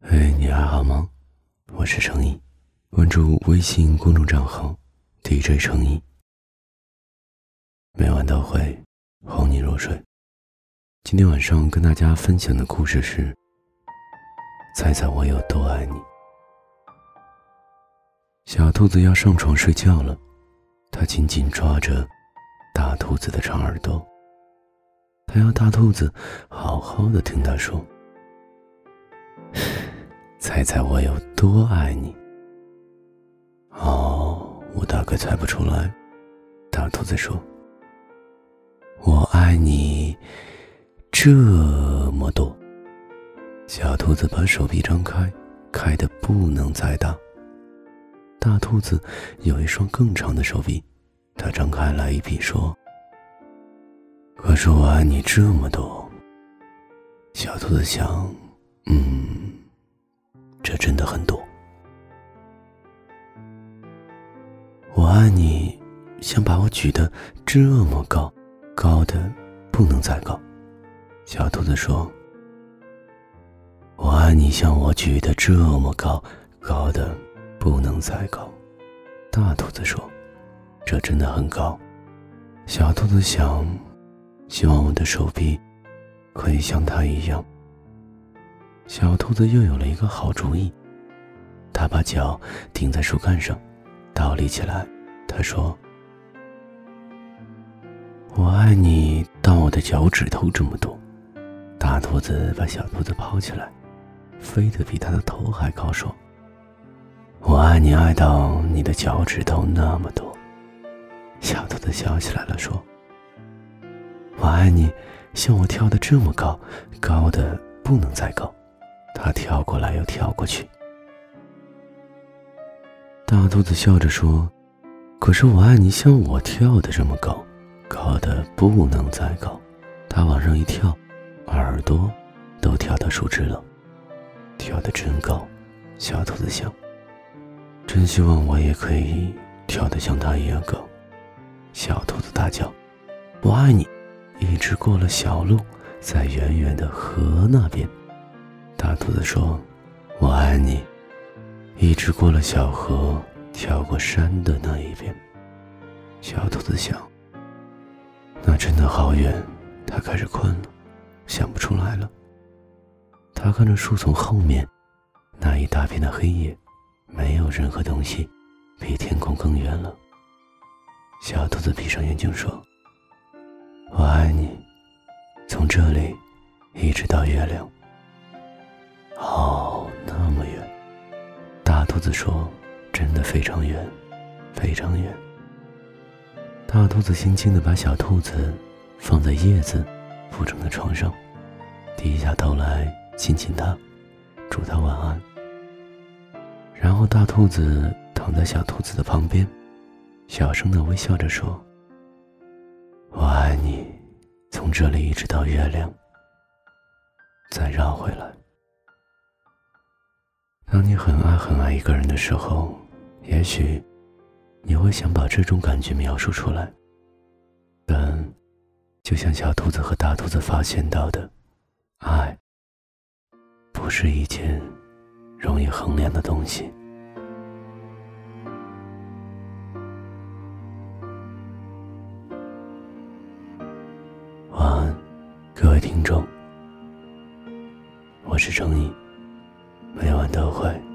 嘿，你还好吗？我是程毅，关注微信公众账号 DJ 程毅，每晚都会哄你入睡。今天晚上跟大家分享的故事是：猜猜我有多爱你？小兔子要上床睡觉了，它紧紧抓着大兔子的长耳朵，它要大兔子好好的听它说。猜猜我有多爱你？哦，我大概猜不出来。大兔子说：“我爱你这么多。”小兔子把手臂张开，开的不能再大。大兔子有一双更长的手臂，它张开来一比说：“可是我爱你这么多。”小兔子想：“嗯。”这真的很多。我爱你，像把我举得这么高，高的不能再高。小兔子说：“我爱你，像我举得这么高，高的不能再高。”大兔子说：“这真的很高。”小兔子想：“希望我的手臂可以像它一样。”小兔子又有了一个好主意，它把脚顶在树干上，倒立起来。它说：“我爱你到我的脚趾头这么多。”大兔子把小兔子抛起来，飞得比它的头还高，说：“我爱你爱到你的脚趾头那么多。”小兔子笑起来了，说：“我爱你像我跳的这么高，高的不能再高。”他跳过来又跳过去，大兔子笑着说：“可是我爱你像我跳的这么高，高的不能再高。”他往上一跳，耳朵都跳到树枝了，跳得真高。小兔子想：“真希望我也可以跳得像他一样高。”小兔子大叫：“我爱你！”一直过了小路，在远远的河那边。大兔子说：“我爱你。”一直过了小河，跳过山的那一边。小兔子想：“那真的好远。”它开始困了，想不出来了。它看着树丛后面那一大片的黑夜，没有任何东西比天空更远了。小兔子闭上眼睛说：“我爱你，从这里一直到月亮。”子说：“真的非常远，非常远。”大兔子轻轻的把小兔子放在叶子铺成的床上，低下头来亲亲它，祝它晚安。然后大兔子躺在小兔子的旁边，小声的微笑着说：“我爱你，从这里一直到月亮，再绕回来。”当你很爱很爱一个人的时候，也许你会想把这种感觉描述出来。但就像小兔子和大兔子发现到的，爱不是一件容易衡量的东西。晚安，各位听众，我是程毅。每晚都会。